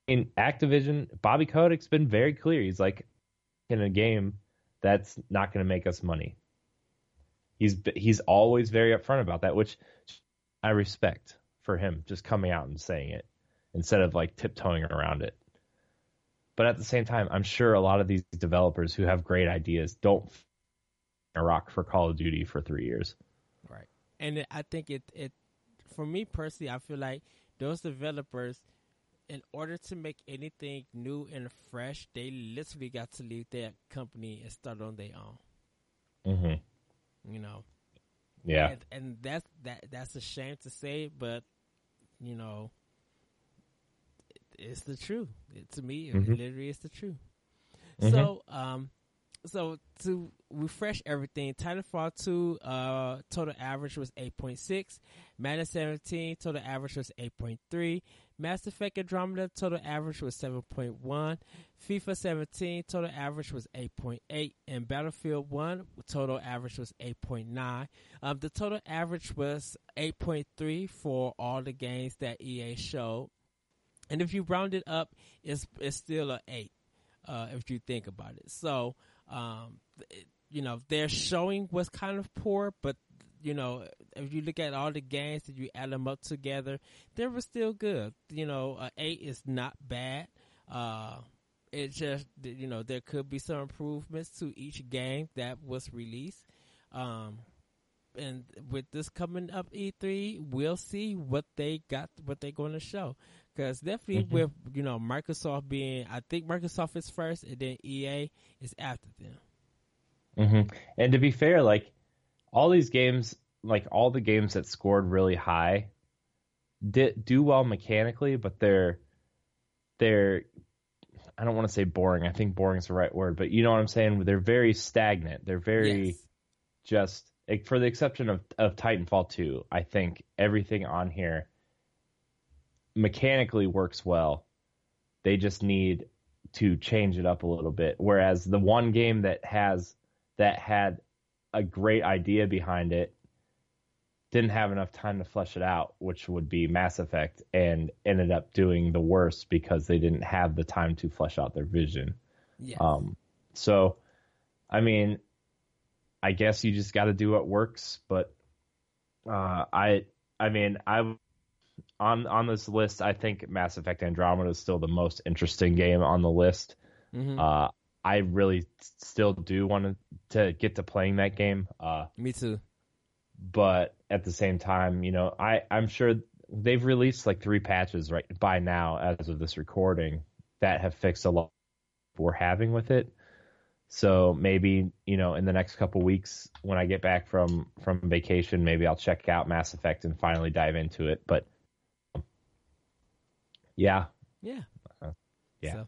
In Activision, Bobby Kotick's been very clear. He's like, in a game that's not going to make us money. He's he's always very upfront about that, which I respect for him just coming out and saying it instead of like tiptoeing around it. But at the same time, I'm sure a lot of these developers who have great ideas don't rock for Call of Duty for three years Right, and I think it it for me personally, I feel like those developers, in order to make anything new and fresh, they literally got to leave their company and start on their own. Mm-hmm. You know. Yeah. And, and that's that that's a shame to say, but you know, it's the truth. It, to me, mm-hmm. it literally is the truth. Mm-hmm. So, um, so to refresh everything, Titanfall 2 uh, total average was 8.6, Madden 17 total average was 8.3, Mass Effect Andromeda total average was 7.1, FIFA 17 total average was 8.8, and Battlefield 1 total average was 8.9. Um, the total average was 8.3 for all the games that EA showed. And if you round it up, it's, it's still an 8, uh, if you think about it. So, um, it, you know, their showing was kind of poor, but you know, if you look at all the games that you add them up together, they were still good. You know, uh, eight is not bad. Uh, it's just you know there could be some improvements to each game that was released. Um, and with this coming up E3, we'll see what they got, what they're going to show. Because definitely mm-hmm. with you know Microsoft being, I think Microsoft is first, and then EA is after them. Mm-hmm. And to be fair, like all these games, like all the games that scored really high, did do well mechanically, but they're they're I don't want to say boring. I think boring is the right word, but you know what I'm saying. They're very stagnant. They're very yes. just for the exception of of Titanfall 2. I think everything on here mechanically works well. They just need to change it up a little bit. Whereas the one game that has that had a great idea behind it didn't have enough time to flesh it out, which would be Mass Effect, and ended up doing the worst because they didn't have the time to flesh out their vision. Yes. Um, so, I mean, I guess you just got to do what works. But uh, I, I mean, I on on this list, I think Mass Effect Andromeda is still the most interesting game on the list. Mm-hmm. Uh, I really still do want to, get to playing that game. Uh, Me too. But at the same time, you know, I I'm sure they've released like three patches right by now as of this recording that have fixed a lot we're having with it. So maybe you know in the next couple weeks when I get back from from vacation, maybe I'll check out Mass Effect and finally dive into it. But yeah, yeah, uh, yeah. So,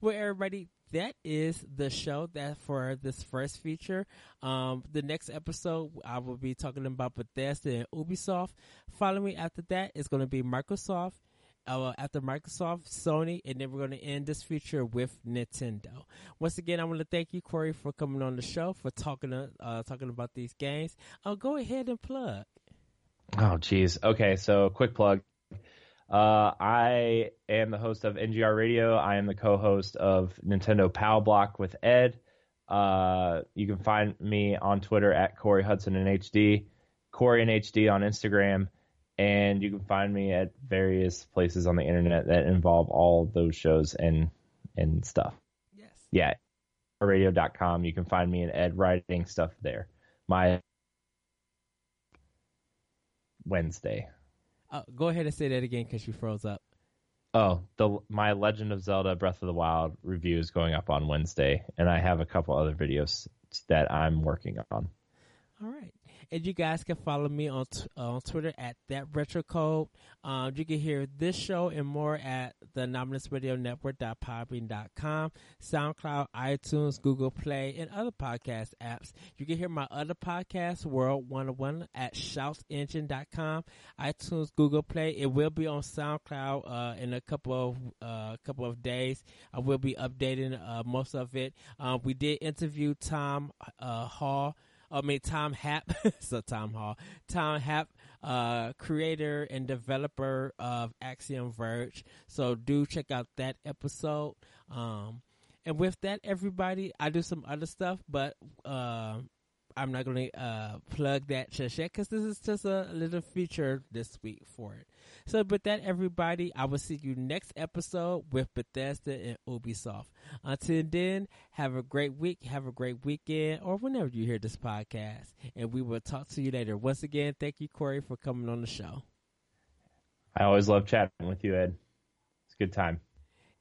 well, everybody, that is the show that for this first feature. Um, the next episode, I will be talking about Bethesda and Ubisoft. Following after that is going to be Microsoft. Uh, after Microsoft, Sony, and then we're going to end this feature with Nintendo. Once again, I want to thank you, Corey, for coming on the show for talking uh, talking about these games. Uh, go ahead and plug. Oh, geez. Okay, so quick plug. Uh, I am the host of NGR Radio. I am the co-host of Nintendo Pow Block with Ed. Uh, you can find me on Twitter at Corey Hudson and HD, Corey and HD on Instagram, and you can find me at various places on the internet that involve all those shows and and stuff. Yes. Yeah. Radio.com. You can find me and Ed writing stuff there. My Wednesday. Uh, go ahead and say that again because you froze up. Oh, the my Legend of Zelda Breath of the Wild review is going up on Wednesday, and I have a couple other videos that I'm working on. All right. And you guys can follow me on t- uh, on Twitter at that retro code. Um, you can hear this show and more at the Anomalous Radio Network.podbean.com, SoundCloud, iTunes, Google Play, and other podcast apps. You can hear my other podcast, World 101, at shoutengine.com, iTunes, Google Play. It will be on SoundCloud uh, in a couple of uh, couple of days. I will be updating uh, most of it. Um, we did interview Tom uh, Hall. I mean Tom Happ, so Tom Hall, Tom Happ, uh, creator and developer of Axiom Verge. So do check out that episode. Um, and with that, everybody, I do some other stuff, but uh, I'm not going to uh, plug that just yet because this is just a little feature this week for it. So, with that, everybody, I will see you next episode with Bethesda and Ubisoft. Until then, have a great week, have a great weekend, or whenever you hear this podcast. And we will talk to you later. Once again, thank you, Corey, for coming on the show. I always love chatting with you, Ed. It's a good time.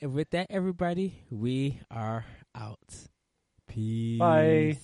And with that, everybody, we are out. Peace. Bye.